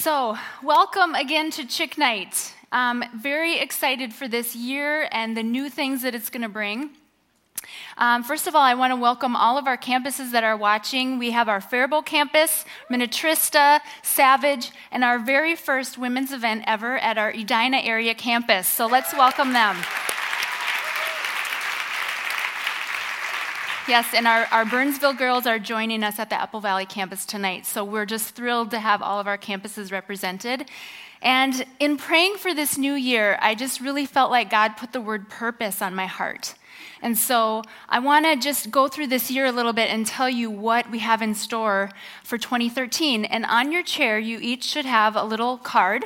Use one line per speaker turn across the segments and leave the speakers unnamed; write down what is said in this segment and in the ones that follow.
So, welcome again to Chick Night. I'm very excited for this year and the new things that it's going to bring. Um, first of all, I want to welcome all of our campuses that are watching. We have our Faribault campus, Minnetrista, Savage, and our very first women's event ever at our Edina area campus. So let's welcome them. Yes, and our, our Burnsville girls are joining us at the Apple Valley campus tonight. So we're just thrilled to have all of our campuses represented. And in praying for this new year, I just really felt like God put the word purpose on my heart. And so I want to just go through this year a little bit and tell you what we have in store for 2013. And on your chair, you each should have a little card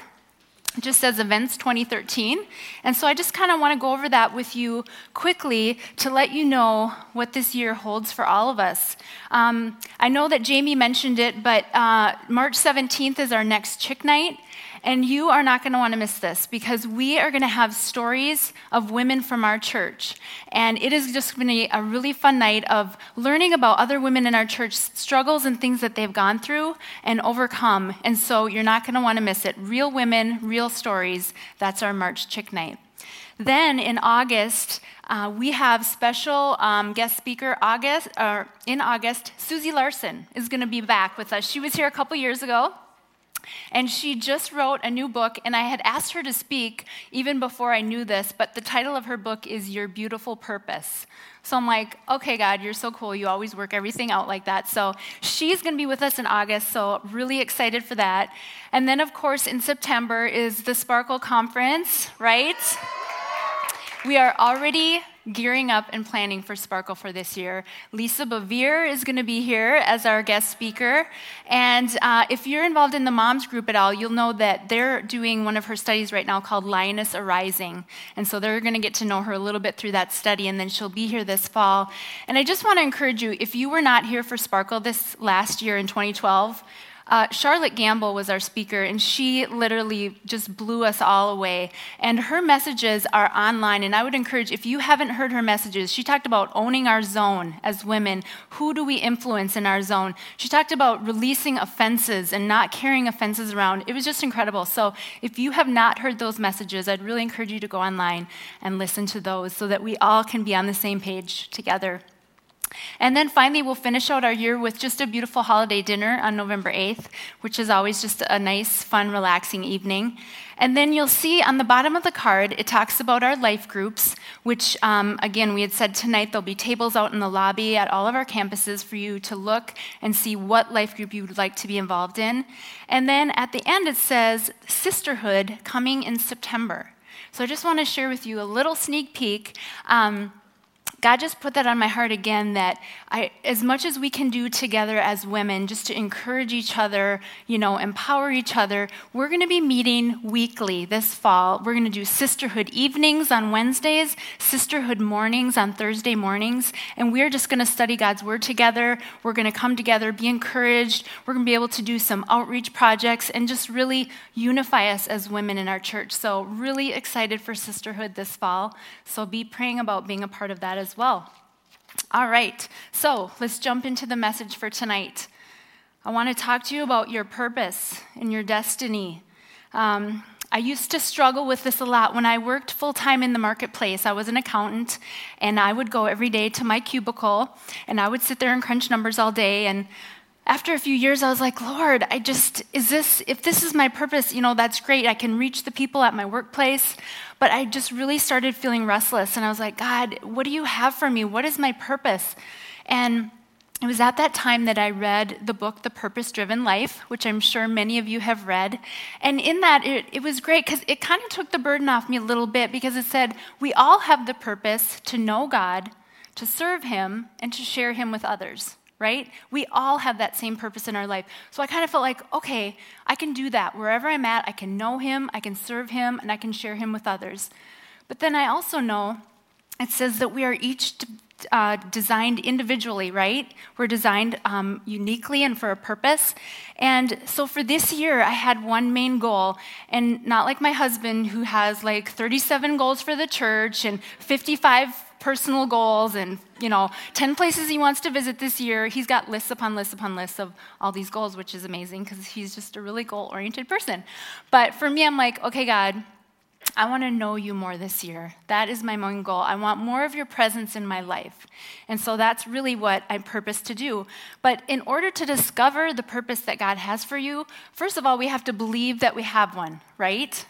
just says events 2013. And so I just kind of want to go over that with you quickly to let you know what this year holds for all of us. Um, I know that Jamie mentioned it, but uh, March 17th is our next chick night. And you are not going to want to miss this because we are going to have stories of women from our church. And it is just going to be a really fun night of learning about other women in our church struggles and things that they've gone through and overcome. And so you're not going to want to miss it. Real women, real stories. That's our March Chick Night. Then in August, uh, we have special um, guest speaker August, or in August. Susie Larson is going to be back with us. She was here a couple years ago. And she just wrote a new book, and I had asked her to speak even before I knew this, but the title of her book is Your Beautiful Purpose. So I'm like, okay, God, you're so cool. You always work everything out like that. So she's going to be with us in August, so really excited for that. And then, of course, in September is the Sparkle Conference, right? We are already gearing up and planning for Sparkle for this year. Lisa Bevere is going to be here as our guest speaker. And uh, if you're involved in the moms group at all, you'll know that they're doing one of her studies right now called Lioness Arising. And so they're going to get to know her a little bit through that study, and then she'll be here this fall. And I just want to encourage you if you were not here for Sparkle this last year in 2012, uh, Charlotte Gambill was our speaker, and she literally just blew us all away. And her messages are online, and I would encourage, if you haven't heard her messages, she talked about owning our zone as women. Who do we influence in our zone? She talked about releasing offenses and not carrying offenses around. It was just incredible. So if you have not heard those messages, I'd really encourage you to go online and listen to those so that we all can be on the same page together. And then finally, we'll finish out our year with just a beautiful holiday dinner on November 8th, which is always just a nice, fun, relaxing evening. And then you'll see on the bottom of the card, it talks about our life groups, which, um, again, we had said tonight there'll be tables out in the lobby at all of our campuses for you to look and see what life group you would like to be involved in. And then at the end, it says Sisterhood coming in September. So I just want to share with you a little sneak peek. Um, God just put that on my heart again that I, as much as we can do together as women, just to encourage each other, you know, empower each other, we're going to be meeting weekly this fall. We're going to do sisterhood evenings on Wednesdays, sisterhood mornings on Thursday mornings, and we're just going to study God's word together. We're going to come together, be encouraged. We're going to be able to do some outreach projects and just really unify us as women in our church. So, really excited for sisterhood this fall. So, be praying about being a part of that as well. All right, so let's jump into the message for tonight. I want to talk to you about your purpose and your destiny. Um, I used to struggle with this a lot. When I worked full time in the marketplace, I was an accountant, and I would go every day to my cubicle, and I would sit there and crunch numbers all day. And after a few years, I was like, Lord, I just, is this, if this is my purpose, you know, that's great. I can reach the people at my workplace. But I just really started feeling restless. And I was like, God, what do you have for me? What is my purpose? And it was at that time that I read the book, The Purpose Driven Life, which I'm sure many of you have read. And in that, it, it was great because it kind of took the burden off me a little bit because it said, we all have the purpose to know God, to serve Him, and to share Him with others right? We all have that same purpose in our life. So I kind of felt like, okay, I can do that. Wherever I'm at, I can know Him, I can serve Him, and I can share Him with others. But then I also know it says that we are each uh, designed individually, right? We're designed um, uniquely and for a purpose. And so for this year, I had one main goal, and not like my husband who has like 37 goals for the church and 55 personal goals and, you know, 10 places he wants to visit this year. He's got lists upon lists upon lists of all these goals, which is amazing because he's just a really goal oriented person. But for me, I'm like, okay, God, I want to know you more this year. That is my main goal. I want more of your presence in my life. And so that's really what I purpose to do. But in order to discover the purpose that God has for you, first of all, we have to believe that we have one, right?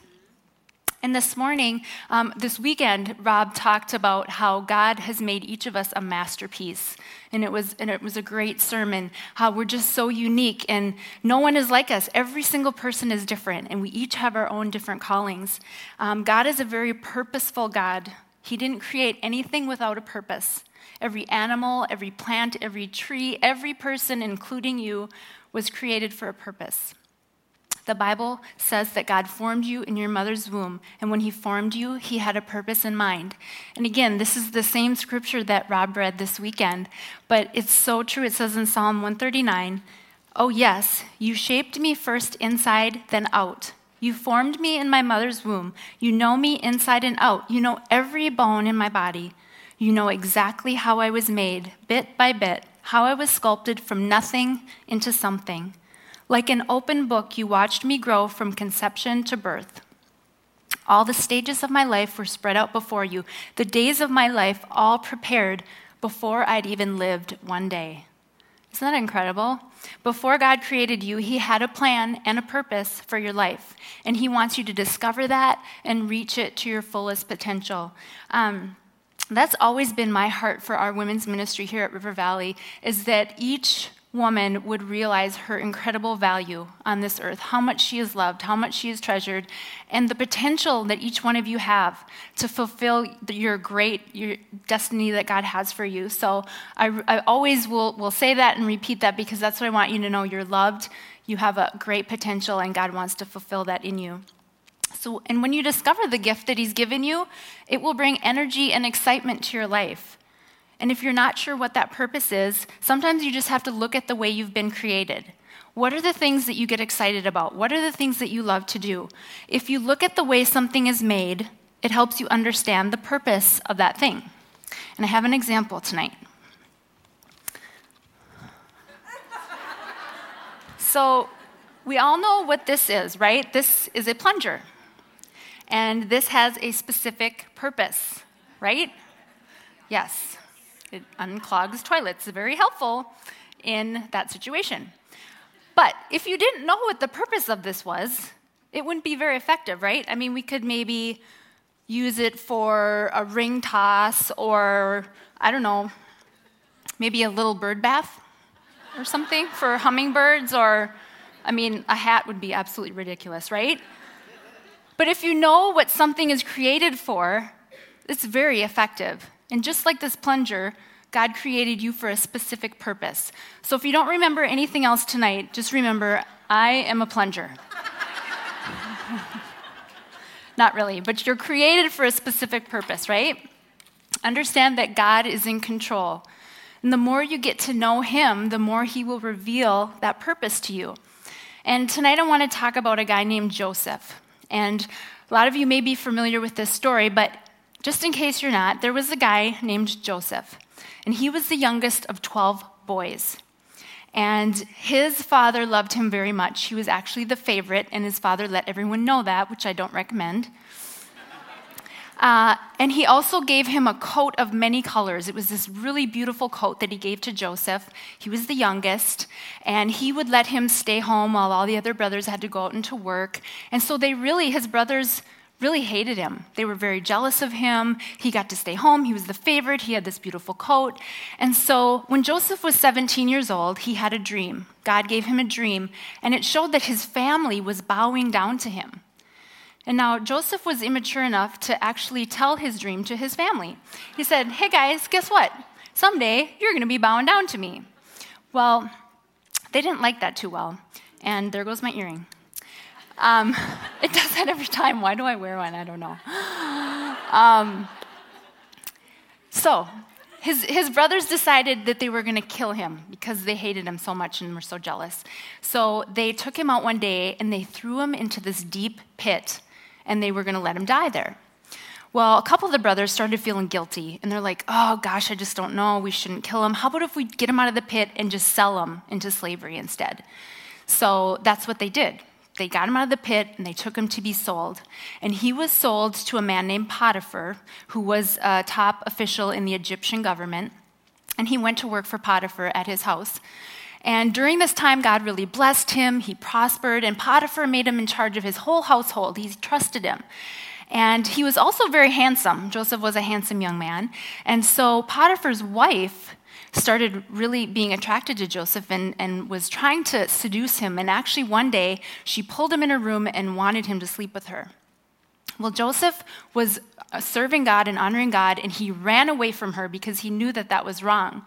And this morning, um, this weekend, Rob talked about how God has made each of us a masterpiece. And it, was, and it was a great sermon, how we're just so unique and no one is like us. Every single person is different, and we each have our own different callings. Um, God is a very purposeful God. He didn't create anything without a purpose. Every animal, every plant, every tree, every person, including you, was created for a purpose. The Bible says that God formed you in your mother's womb, and when He formed you, He had a purpose in mind. And again, this is the same scripture that Rob read this weekend, but it's so true. It says in Psalm 139 Oh, yes, you shaped me first inside, then out. You formed me in my mother's womb. You know me inside and out. You know every bone in my body. You know exactly how I was made, bit by bit, how I was sculpted from nothing into something. Like an open book, you watched me grow from conception to birth. All the stages of my life were spread out before you, the days of my life all prepared before I'd even lived one day. Isn't that incredible? Before God created you, He had a plan and a purpose for your life. And He wants you to discover that and reach it to your fullest potential. Um, that's always been my heart for our women's ministry here at River Valley is that each woman would realize her incredible value on this earth, how much she is loved, how much she is treasured, and the potential that each one of you have to fulfill your great your destiny that God has for you. So I, I always will, will say that and repeat that because that's what I want you to know. You're loved, you have a great potential, and God wants to fulfill that in you. So, and when you discover the gift that He's given you, it will bring energy and excitement to your life. And if you're not sure what that purpose is, sometimes you just have to look at the way you've been created. What are the things that you get excited about? What are the things that you love to do? If you look at the way something is made, it helps you understand the purpose of that thing. And I have an example tonight. So, we all know what this is, right? This is a plunger. And this has a specific purpose, right? Yes. It unclogs toilets. Very helpful in that situation. But if you didn't know what the purpose of this was, it wouldn't be very effective, right? I mean, we could maybe use it for a ring toss or, I don't know, maybe a little bird bath or something for hummingbirds, or, I mean, a hat would be absolutely ridiculous, right? But if you know what something is created for, it's very effective. And just like this plunger, God created you for a specific purpose. So if you don't remember anything else tonight, just remember I am a plunger. Not really, but you're created for a specific purpose, right? Understand that God is in control. And the more you get to know Him, the more He will reveal that purpose to you. And tonight I want to talk about a guy named Joseph. And a lot of you may be familiar with this story, but just in case you're not, there was a guy named Joseph, and he was the youngest of 12 boys. And his father loved him very much. He was actually the favorite, and his father let everyone know that, which I don't recommend. Uh, and he also gave him a coat of many colors. It was this really beautiful coat that he gave to Joseph. He was the youngest, and he would let him stay home while all the other brothers had to go out into work. And so they really, his brothers, really hated him. They were very jealous of him. He got to stay home. He was the favorite. He had this beautiful coat. And so when Joseph was 17 years old, he had a dream. God gave him a dream, and it showed that his family was bowing down to him. And now Joseph was immature enough to actually tell his dream to his family. He said, Hey guys, guess what? Someday you're going to be bowing down to me. Well, they didn't like that too well. And there goes my earring. Um, it does that every time. Why do I wear one? I don't know. Um, so, his, his brothers decided that they were going to kill him because they hated him so much and were so jealous. So, they took him out one day and they threw him into this deep pit and they were going to let him die there. Well, a couple of the brothers started feeling guilty, and they're like, oh gosh, I just don't know. We shouldn't kill him. How about if we get him out of the pit and just sell him into slavery instead? So that's what they did. They got him out of the pit and they took him to be sold. And he was sold to a man named Potiphar, who was a top official in the Egyptian government. And he went to work for Potiphar at his house. And during this time, God really blessed him. He prospered, and Potiphar made him in charge of his whole household. He trusted him. And he was also very handsome. Joseph was a handsome young man. And so Potiphar's wife started really being attracted to Joseph and, and was trying to seduce him. And actually, one day, she pulled him in her room and wanted him to sleep with her. Well, Joseph was uh, serving God and honoring God, and he ran away from her because he knew that that was wrong.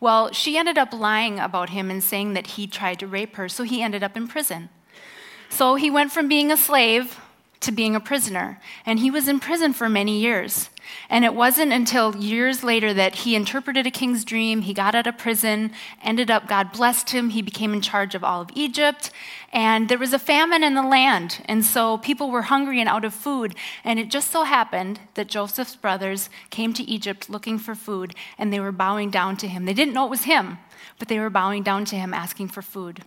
Well, she ended up lying about him and saying that he tried to rape her, so he ended up in prison. So he went from being a slave to being a prisoner. And he was in prison for many years. And it wasn't until years later that he interpreted a king's dream, he got out of prison, ended up, God blessed him, he became in charge of all of Egypt, and there was a famine in the land. And so people were hungry and out of food. And it just so happened that Joseph's brothers came to Egypt looking for food, and they were bowing down to him. They didn't know it was him, but they were bowing down to him asking for food.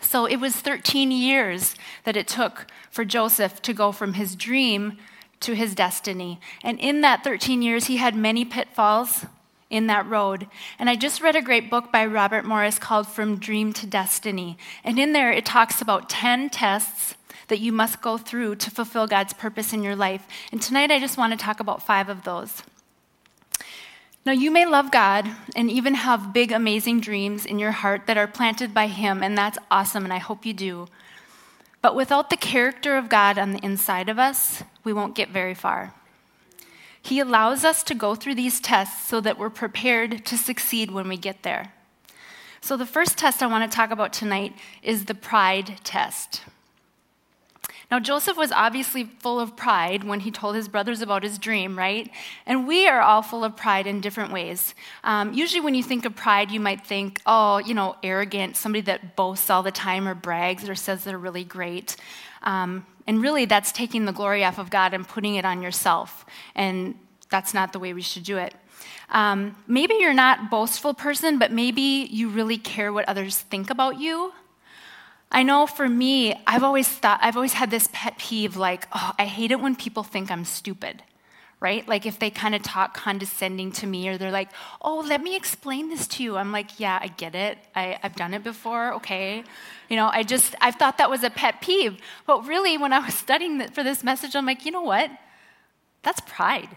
So it was 13 years that it took for Joseph to go from his dream to his destiny. And in that 13 years, he had many pitfalls in that road. And I just read a great book by Robert Morris called From Dream to Destiny. And in there, it talks about 10 tests that you must go through to fulfill God's purpose in your life. And tonight, I just want to talk about five of those. Now, you may love God and even have big, amazing dreams in your heart that are planted by Him, and that's awesome, and I hope you do. But without the character of God on the inside of us, we won't get very far. He allows us to go through these tests so that we're prepared to succeed when we get there. So, the first test I want to talk about tonight is the pride test. Now, Joseph was obviously full of pride when he told his brothers about his dream, right? And we are all full of pride in different ways. Um, usually, when you think of pride, you might think, oh, you know, arrogant, somebody that boasts all the time or brags or says they're really great. Um, and really, that's taking the glory off of God and putting it on yourself. And that's not the way we should do it. Um, maybe you're not boastful person, but maybe you really care what others think about you. I know for me, I've always thought, I've always had this pet peeve like, oh, I hate it when people think I'm stupid, right? Like if they kind of talk condescending to me or they're like, oh, let me explain this to you. I'm like, yeah, I get it. I, I've done it before, okay. You know, I just, I've thought that was a pet peeve. But really, when I was studying for this message, I'm like, you know what? That's pride.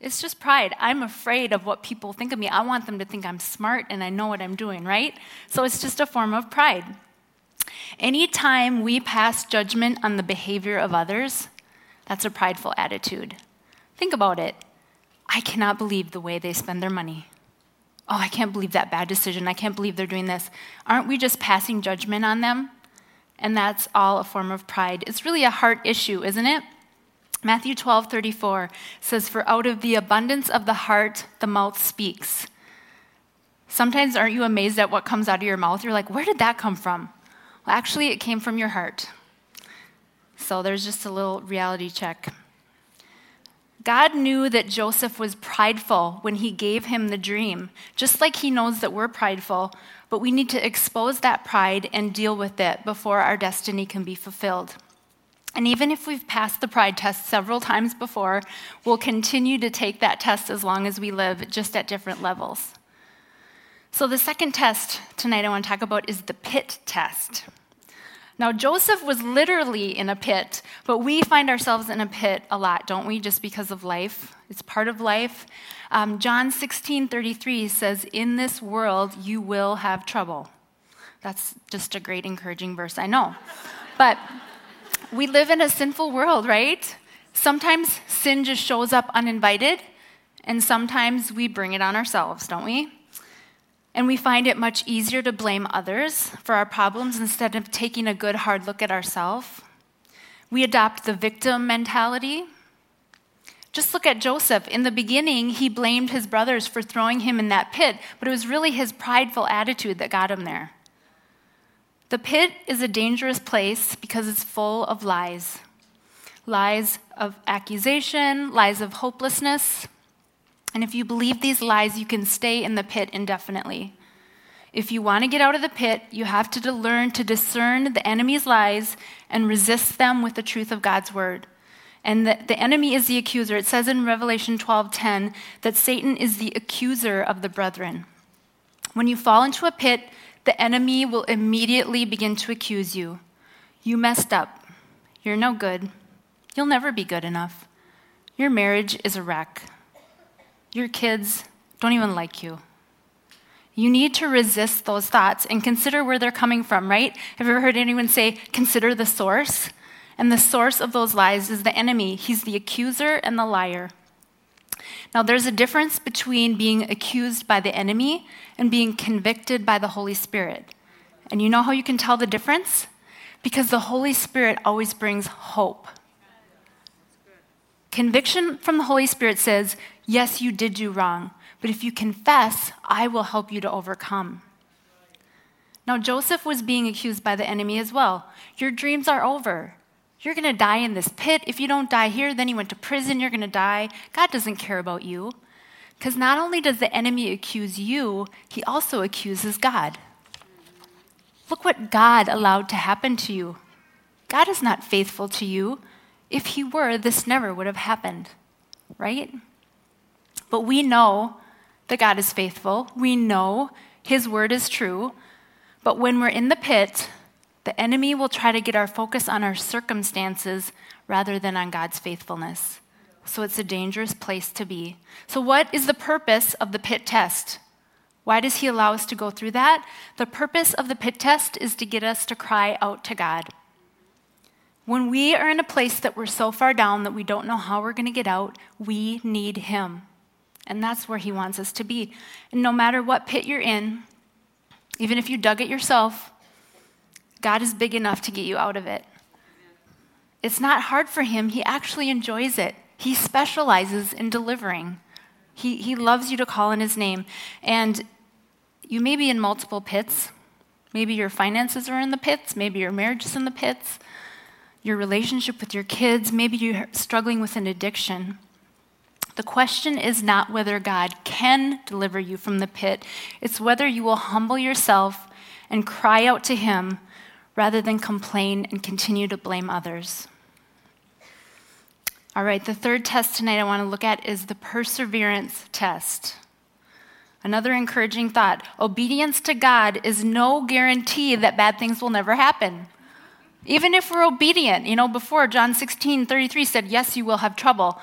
It's just pride. I'm afraid of what people think of me. I want them to think I'm smart and I know what I'm doing, right? So it's just a form of pride. Anytime we pass judgment on the behavior of others, that's a prideful attitude. Think about it. I cannot believe the way they spend their money. Oh, I can't believe that bad decision. I can't believe they're doing this. Aren't we just passing judgment on them? And that's all a form of pride. It's really a heart issue, isn't it? Matthew 12, 34 says, For out of the abundance of the heart, the mouth speaks. Sometimes aren't you amazed at what comes out of your mouth? You're like, Where did that come from? Well, actually, it came from your heart. So there's just a little reality check. God knew that Joseph was prideful when he gave him the dream, just like he knows that we're prideful, but we need to expose that pride and deal with it before our destiny can be fulfilled. And even if we've passed the pride test several times before, we'll continue to take that test as long as we live, just at different levels. So, the second test tonight I want to talk about is the pit test. Now, Joseph was literally in a pit, but we find ourselves in a pit a lot, don't we, just because of life? It's part of life. Um, John 16 33 says, In this world you will have trouble. That's just a great encouraging verse, I know. But we live in a sinful world, right? Sometimes sin just shows up uninvited, and sometimes we bring it on ourselves, don't we? And we find it much easier to blame others for our problems instead of taking a good hard look at ourselves. We adopt the victim mentality. Just look at Joseph. In the beginning, he blamed his brothers for throwing him in that pit, but it was really his prideful attitude that got him there. The pit is a dangerous place because it's full of lies. lies of accusation, lies of hopelessness. And if you believe these lies, you can stay in the pit indefinitely. If you want to get out of the pit, you have to learn to discern the enemy's lies and resist them with the truth of God's word. And the, the enemy is the accuser. It says in Revelation 12:10 that Satan is the accuser of the brethren. When you fall into a pit, the enemy will immediately begin to accuse you. You messed up. You're no good. You'll never be good enough. Your marriage is a wreck. Your kids don't even like you. You need to resist those thoughts and consider where they're coming from, right? Have you ever heard anyone say, consider the source? And the source of those lies is the enemy. He's the accuser and the liar. Now, there's a difference between being accused by the enemy and being convicted by the Holy Spirit. And you know how you can tell the difference? Because the Holy Spirit always brings hope. Conviction from the Holy Spirit says, Yes, you did do wrong, but if you confess, I will help you to overcome. Now, Joseph was being accused by the enemy as well. Your dreams are over. You're going to die in this pit. If you don't die here, then you went to prison, you're going to die. God doesn't care about you. Because not only does the enemy accuse you, he also accuses God. Look what God allowed to happen to you. God is not faithful to you. If he were, this never would have happened, right? But we know that God is faithful. We know His word is true. But when we're in the pit, the enemy will try to get our focus on our circumstances rather than on God's faithfulness. So it's a dangerous place to be. So, what is the purpose of the pit test? Why does he allow us to go through that? The purpose of the pit test is to get us to cry out to God. When we are in a place that we're so far down that we don't know how we're going to get out, we need him. And that's where He wants us to be. And no matter what pit you're in, even if you dug it yourself, God is big enough to get you out of it. It's not hard for Him, He actually enjoys it. He specializes in delivering. He, he loves you to call in His name. And you may be in multiple pits. Maybe your finances are in the pits, maybe your marriage is in the pits, your relationship with your kids, maybe you're struggling with an addiction. The question is not whether God can deliver you from the pit, it's whether you will humble yourself and cry out to Him rather than complain and continue to blame others. All right, the third test tonight I want to look at is the perseverance test. Another encouraging thought obedience to God is no guarantee that bad things will never happen. Even if we're obedient, you know, before John 16 33 said, Yes, you will have trouble.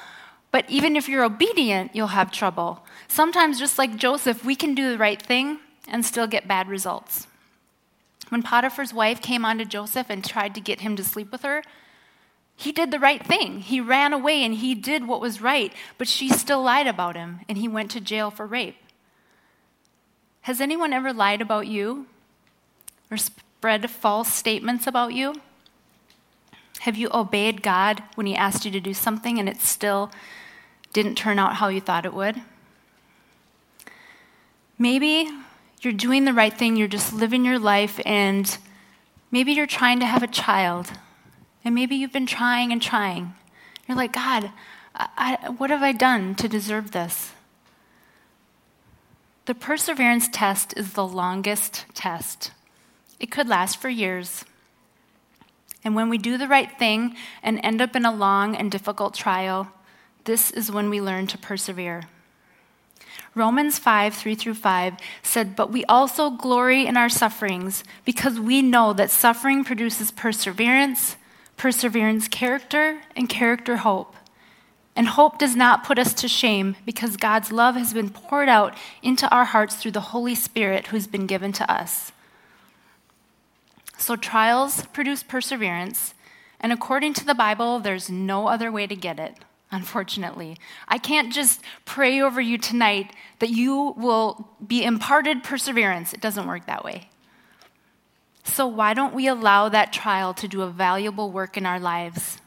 But even if you're obedient, you'll have trouble. Sometimes, just like Joseph, we can do the right thing and still get bad results. When Potiphar's wife came on to Joseph and tried to get him to sleep with her, he did the right thing. He ran away and he did what was right, but she still lied about him and he went to jail for rape. Has anyone ever lied about you or spread false statements about you? Have you obeyed God when He asked you to do something and it still didn't turn out how you thought it would. Maybe you're doing the right thing, you're just living your life, and maybe you're trying to have a child, and maybe you've been trying and trying. You're like, God, I, I, what have I done to deserve this? The perseverance test is the longest test. It could last for years. And when we do the right thing and end up in a long and difficult trial, this is when we learn to persevere. Romans 5, 3 through 5 said, But we also glory in our sufferings because we know that suffering produces perseverance, perseverance, character, and character, hope. And hope does not put us to shame because God's love has been poured out into our hearts through the Holy Spirit who's been given to us. So trials produce perseverance, and according to the Bible, there's no other way to get it unfortunately. I can't just pray over you tonight that you will be imparted perseverance. It doesn't work that way. So, why don't we allow that trial to do a valuable work in our lives?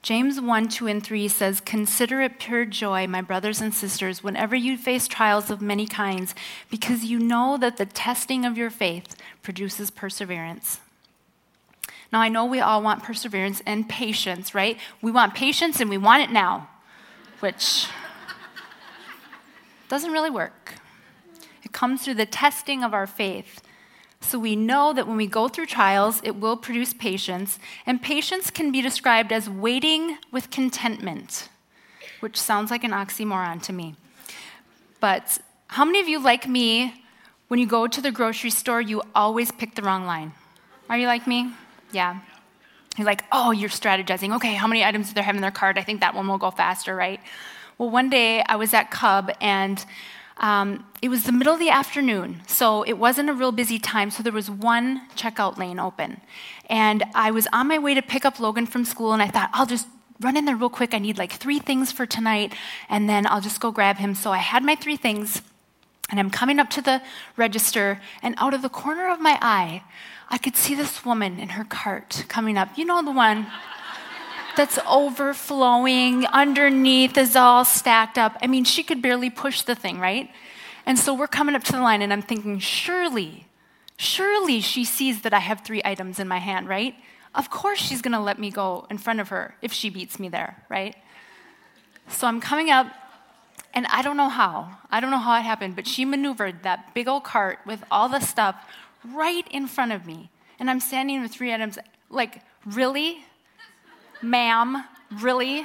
James 1, 2, and 3 says, Consider it pure joy, my brothers and sisters, whenever you face trials of many kinds, because you know that the testing of your faith produces perseverance. Now, I know we all want perseverance and patience, right? We want patience and we want it now, which doesn't really work. It comes through the testing of our faith. So we know that when we go through trials, it will produce patience, and patience can be described as waiting with contentment, which sounds like an oxymoron to me. But how many of you, like me, when you go to the grocery store, you always pick the wrong line? Are you like me? Yeah. You're like, oh, you're strategizing. Okay, how many items do they have in their cart? I think that one will go faster, right? Well, one day I was at Cub and um, it was the middle of the afternoon, so it wasn't a real busy time, so there was one checkout lane open. And I was on my way to pick up Logan from school, and I thought, I'll just run in there real quick. I need like three things for tonight, and then I'll just go grab him. So I had my three things, and I'm coming up to the register, and out of the corner of my eye, I could see this woman in her cart coming up. You know the one that's overflowing, underneath is all stacked up. I mean, she could barely push the thing, right? And so we're coming up to the line, and I'm thinking, surely, surely she sees that I have three items in my hand, right? Of course she's gonna let me go in front of her if she beats me there, right? So I'm coming up, and I don't know how. I don't know how it happened, but she maneuvered that big old cart with all the stuff right in front of me. And I'm standing with three items, like, really? Ma'am, really?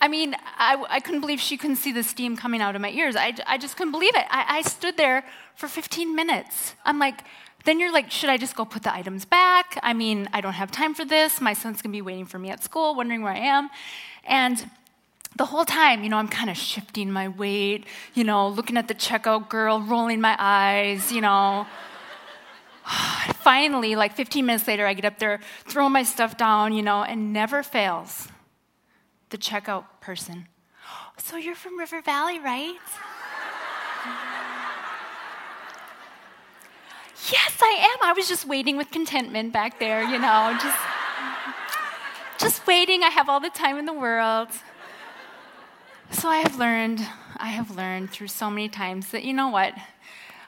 I mean, I, I, couldn't believe she couldn't see the steam coming out of my ears. I, I just couldn't believe it. I, I stood there for 15 minutes. I'm like, then you're like, should I just go put the items back? I mean, I don't have time for this. My son's gonna be waiting for me at school, wondering where I am. And the whole time, you know, I'm kind of shifting my weight, you know, looking at the checkout girl, rolling my eyes, you know. Finally, like 15 minutes later, I get up there, throw my stuff down, you know, and never fails the checkout person. So you're from River Valley, right? yes, I am. I was just waiting with contentment back there, you know, just just waiting. I have all the time in the world. So I have learned, I have learned through so many times that you know what?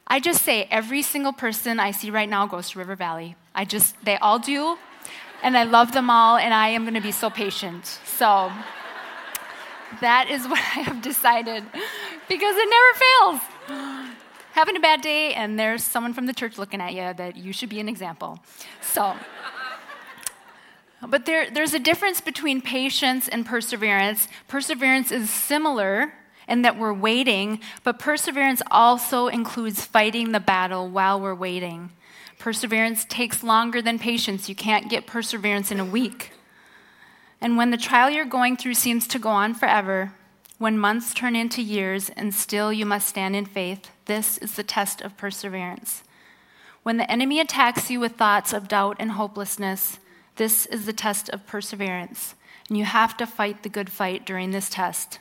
I just say every single person I see right now goes to River Valley. I just, they all do, and I love them all, and I am going to be so patient. So that is what I have decided because it never fails. Having a bad day, and there's someone from the church looking at you that you should be an example. So, but there, there's a difference between patience and perseverance. Perseverance is similar and that we're waiting, but perseverance also includes fighting the battle while we're waiting. Perseverance takes longer than patience. You can't get perseverance in a week. And when the trial you're going through seems to go on forever, when months turn into years and still you must stand in faith, this is the test of perseverance. When the enemy attacks you with thoughts of doubt and hopelessness, this is the test of perseverance. And you have to fight the good fight during this test.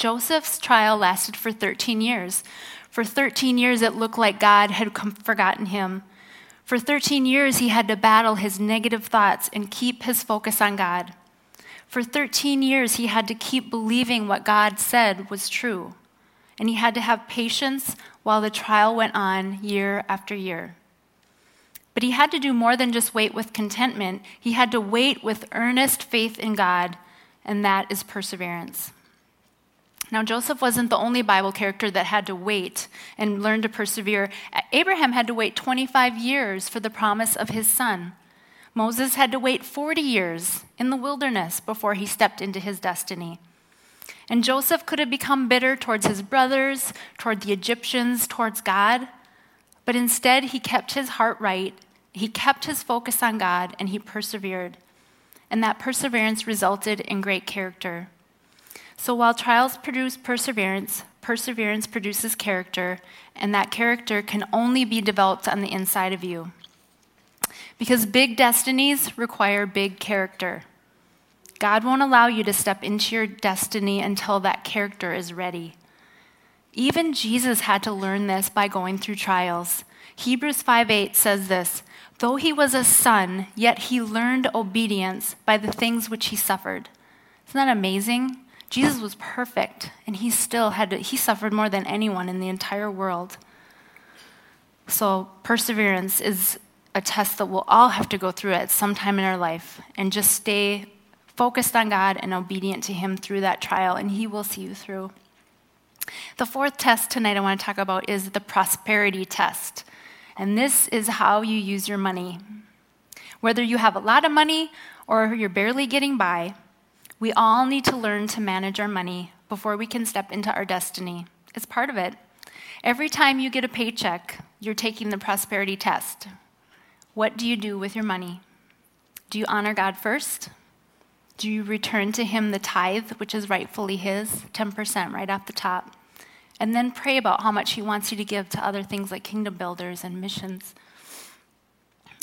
Joseph's trial lasted for 13 years. For 13 years, it looked like God had forgotten him. For 13 years, he had to battle his negative thoughts and keep his focus on God. For 13 years, he had to keep believing what God said was true. And he had to have patience while the trial went on year after year. But he had to do more than just wait with contentment. He had to wait with earnest faith in God, and that is perseverance. Now, Joseph wasn't the only Bible character that had to wait and learn to persevere. Abraham had to wait 25 years for the promise of his son. Moses had to wait 40 years in the wilderness before he stepped into his destiny. And Joseph could have become bitter towards his brothers, toward the Egyptians, towards God, but instead he kept his heart right. He kept his focus on God and he persevered. And that perseverance resulted in great character. So while trials produce perseverance, perseverance produces character, and that character can only be developed on the inside of you. Because big destinies require big character. God won't allow you to step into your destiny until that character is ready. Even Jesus had to learn this by going through trials. Hebrews 5:8 says this, though he was a son, yet he learned obedience by the things which he suffered. Isn't that amazing? Jesus was perfect, and he still had to, he suffered more than anyone in the entire world. So, perseverance is a test that we'll all have to go through at some time in our life and just stay focused on God and obedient to Him through that trial, and He will see you through. The fourth test tonight I want to talk about is the prosperity test. And this is how you use your money. Whether you have a lot of money or you're barely getting by, we all need to learn to manage our money before we can step into our destiny. It's part of it. Every time you get a paycheck, you're taking the prosperity test. What do you do with your money? Do you honor God first? Do you return to Him the tithe, which is rightfully His, 10% right off the top? And then pray about how much He wants you to give to other things like kingdom builders and missions.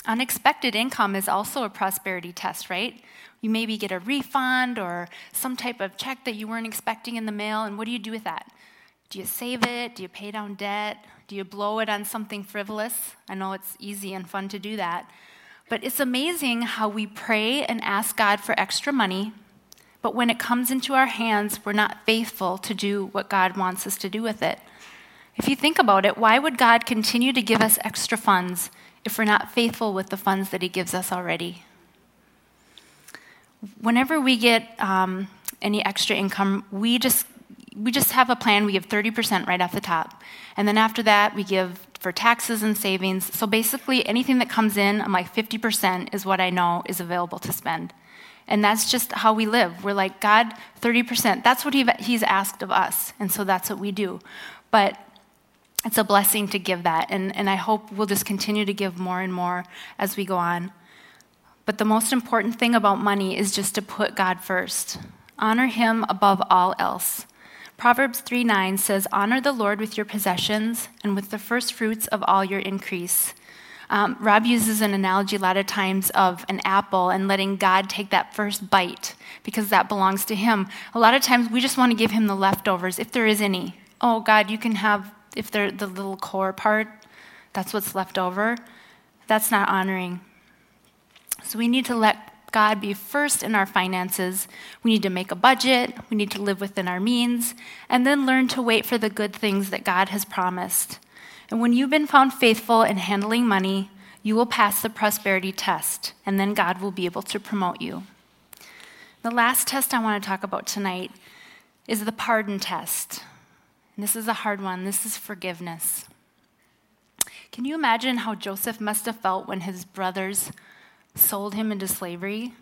Unexpected income is also a prosperity test, right? You maybe get a refund or some type of check that you weren't expecting in the mail, and what do you do with that? Do you save it? Do you pay down debt? Do you blow it on something frivolous? I know it's easy and fun to do that. But it's amazing how we pray and ask God for extra money, but when it comes into our hands, we're not faithful to do what God wants us to do with it. If you think about it, why would God continue to give us extra funds if we're not faithful with the funds that He gives us already? Whenever we get um, any extra income, we just we just have a plan. We give 30% right off the top. And then after that, we give for taxes and savings. So basically, anything that comes in, I'm like 50% is what I know is available to spend. And that's just how we live. We're like, God, 30%. That's what he, He's asked of us. And so that's what we do. But it's a blessing to give that. And, and I hope we'll just continue to give more and more as we go on. But the most important thing about money is just to put God first. Honor Him above all else. Proverbs 3 9 says, Honor the Lord with your possessions and with the first fruits of all your increase. Um, Rob uses an analogy a lot of times of an apple and letting God take that first bite because that belongs to Him. A lot of times we just want to give Him the leftovers, if there is any. Oh, God, you can have, if they're the little core part, that's what's left over. That's not honoring. So we need to let God be first in our finances. We need to make a budget, we need to live within our means, and then learn to wait for the good things that God has promised. And when you've been found faithful in handling money, you will pass the prosperity test, and then God will be able to promote you. The last test I want to talk about tonight is the pardon test. And this is a hard one. This is forgiveness. Can you imagine how Joseph must have felt when his brothers sold him into slavery,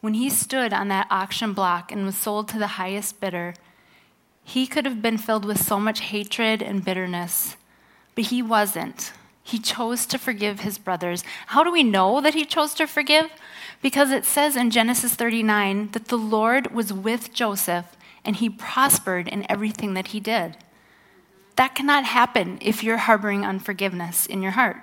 when he stood on that auction block and was sold to the highest bidder, he could have been filled with so much hatred and bitterness, but he wasn't. He chose to forgive his brothers. How do we know that he chose to forgive? Because it says in Genesis 39 that the Lord was with Joseph and he prospered in everything that he did. That cannot happen if you're harboring unforgiveness in your heart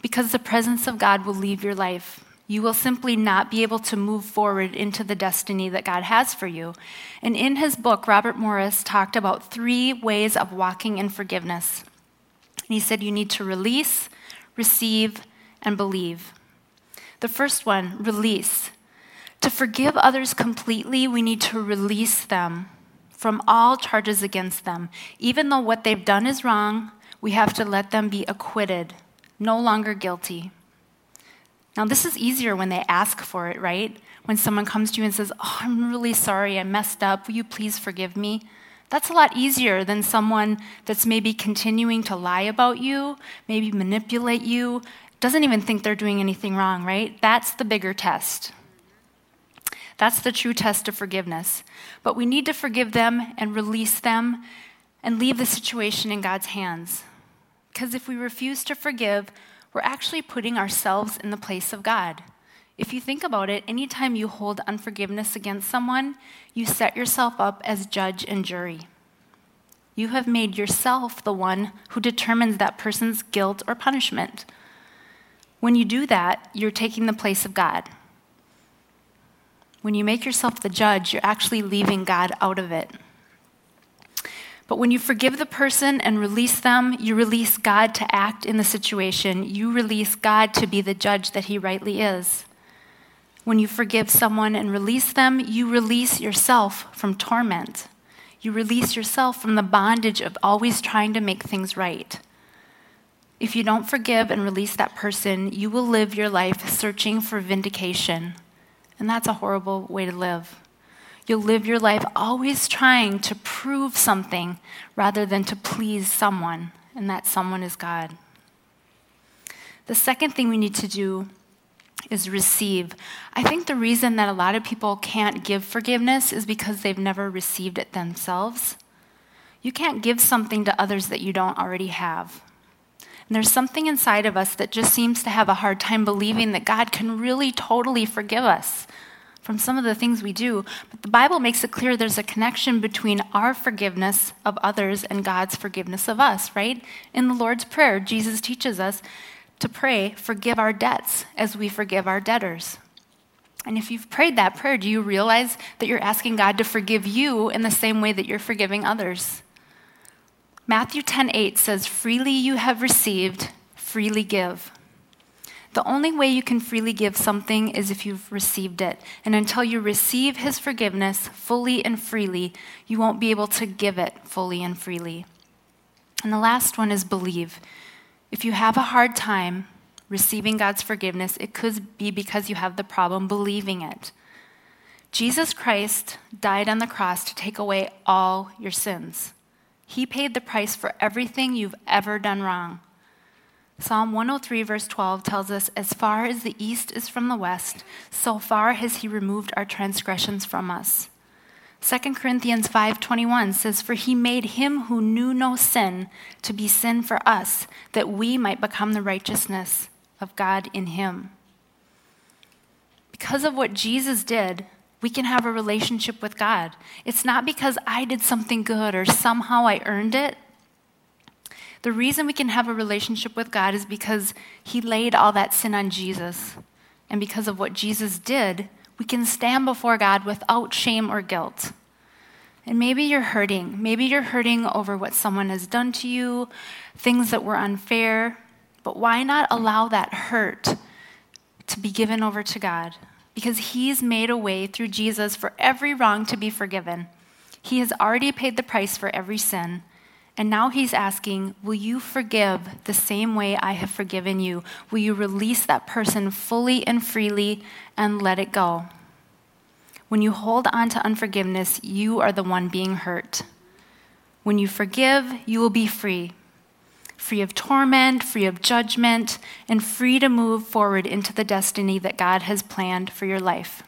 because the presence of God will leave your life. You will simply not be able to move forward into the destiny that God has for you. And in his book, Robert Morris talked about three ways of walking in forgiveness. And he said you need to release, receive, and believe. The first one, release. To forgive others completely, we need to release them from all charges against them. Even though what they've done is wrong, we have to let them be acquitted, no longer guilty. Now, this is easier when they ask for it, right? When someone comes to you and says, Oh, I'm really sorry, I messed up. Will you please forgive me? That's a lot easier than someone that's maybe continuing to lie about you, maybe manipulate you, doesn't even think they're doing anything wrong, right? That's the bigger test. That's the true test of forgiveness. But we need to forgive them and release them and leave the situation in God's hands. Because if we refuse to forgive, we're actually putting ourselves in the place of God. If you think about it, anytime you hold unforgiveness against someone, you set yourself up as judge and jury. You have made yourself the one who determines that person's guilt or punishment. When you do that, you're taking the place of God. When you make yourself the judge, you're actually leaving God out of it. But when you forgive the person and release them, you release God to act in the situation. You release God to be the judge that he rightly is. When you forgive someone and release them, you release yourself from torment. You release yourself from the bondage of always trying to make things right. If you don't forgive and release that person, you will live your life searching for vindication. And that's a horrible way to live. You'll live your life always trying to prove something rather than to please someone, and that someone is God. The second thing we need to do is receive. I think the reason that a lot of people can't give forgiveness is because they've never received it themselves. You can't give something to others that you don't already have. And there's something inside of us that just seems to have a hard time believing that God can really totally forgive us from some of the things we do. But the Bible makes it clear there's a connection between our forgiveness of others and God's forgiveness of us, right? In the Lord's Prayer, Jesus teaches us to pray, forgive our debts as we forgive our debtors. And if you've prayed that prayer, do you realize that you're asking God to forgive you in the same way that you're forgiving others? Matthew 10:8 says, "Freely you have received, freely give." The only way you can freely give something is if you've received it. And until you receive his forgiveness fully and freely, you won't be able to give it fully and freely. And the last one is believe. If you have a hard time receiving God's forgiveness, it could be because you have the problem believing it. Jesus Christ died on the cross to take away all your sins. He paid the price for everything you've ever done wrong. Psalm 103, verse 12 tells us, As far as the east is from the west, so far has he removed our transgressions from us. 2 Corinthians 5:21 says for he made him who knew no sin to be sin for us that we might become the righteousness of God in him. Because of what Jesus did, we can have a relationship with God. It's not because I did something good or somehow I earned it. The reason we can have a relationship with God is because He laid all that sin on Jesus. And because of what Jesus did, we can stand before God without shame or guilt. And maybe you're hurting. Maybe you're hurting over what someone has done to you, things that were unfair. But why not allow that hurt to be given over to God? because he's made a way through Jesus for every wrong to be forgiven. He has already paid the price for every sin. And now he's asking, Will you forgive the same way I have forgiven you? Will you release that person fully and freely and let it go? When you hold on to unforgiveness, you are the one being hurt. When you forgive, you will be free free of torment, free of judgment, and free to move forward into the destiny that God has planned for your life.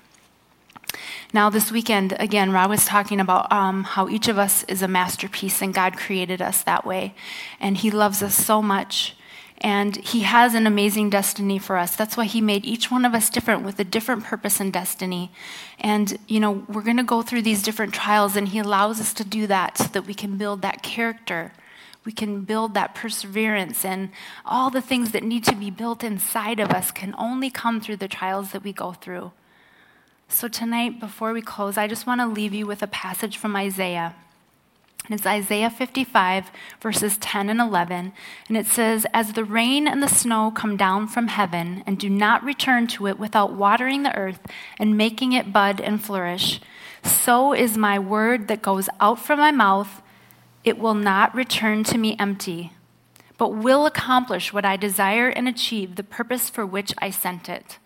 Now, this weekend, again, Rob was talking about um, how each of us is a masterpiece and God created us that way. And He loves us so much. And He has an amazing destiny for us. That's why He made each one of us different with a different purpose and destiny. And, you know, we're going to go through these different trials, and He allows us to do that so that we can build that character we can build that perseverance and all the things that need to be built inside of us can only come through the trials that we go through. So, tonight, before we close, I just want to leave you with a passage from Isaiah. And it's Isaiah 55, verses 10 and 11. And it says, As the rain and the snow come down from heaven and do not return to it without watering the earth and making it bud and flourish, so is my word that goes out from my mouth. It will not return to me empty, but will accomplish what I desire and achieve the purpose for which I sent it.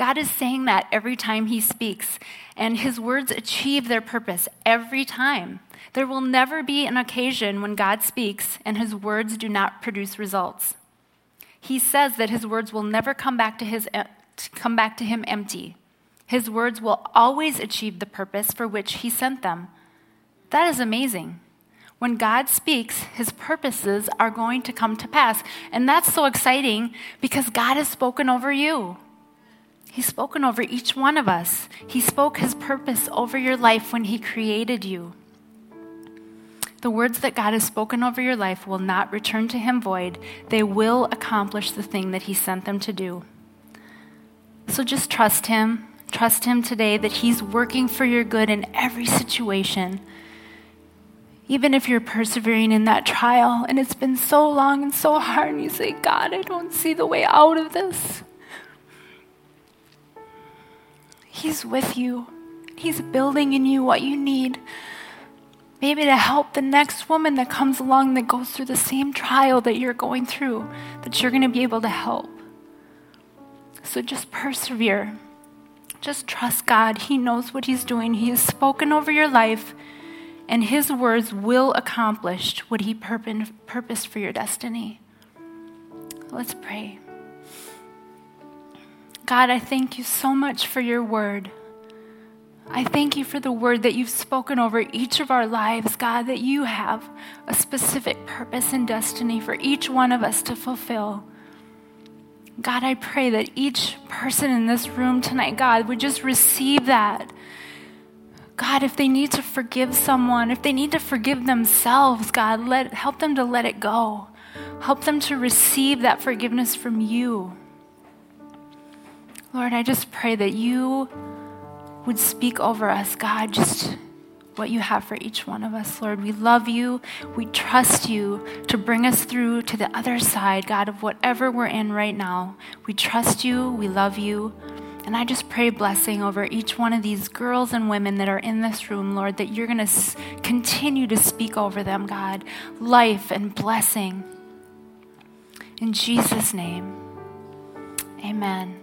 God is saying that every time He speaks, and His words achieve their purpose every time. There will never be an occasion when God speaks and His words do not produce results. He says that His words will never come back to, his, come back to Him empty. His words will always achieve the purpose for which He sent them. That is amazing. When God speaks, his purposes are going to come to pass. And that's so exciting because God has spoken over you. He's spoken over each one of us. He spoke his purpose over your life when he created you. The words that God has spoken over your life will not return to him void, they will accomplish the thing that he sent them to do. So just trust him. Trust him today that he's working for your good in every situation even if you're persevering in that trial and it's been so long and so hard, and you say, God, I don't see the way out of this. He's with you, He's building in you what you need. Maybe to help the next woman that comes along that goes through the same trial that you're going through, that you're going to be able to help. So just persevere. Just trust God. He knows what He's doing. He has spoken over your life, and His words will accomplish what He purposed for your destiny. Let's pray. God, I thank you so much for your word. I thank you for the word that you've spoken over each of our lives, God, that you have a specific purpose and destiny for each one of us to fulfill. God, I pray that each person in this room tonight, God, would just receive that. God, if they need to forgive someone, if they need to forgive themselves, God, let, help them to let it go. Help them to receive that forgiveness from you. Lord, I just pray that you would speak over us, God, just what you have for each one of us, Lord. We love you. We trust you to bring us through to the other side, God, of whatever we're in right now. We trust you. We love you. And I just pray blessing over each one of these girls and women that are in this room, Lord, that you're going to continue to speak over them, God. Life and blessing. In Jesus' name, amen.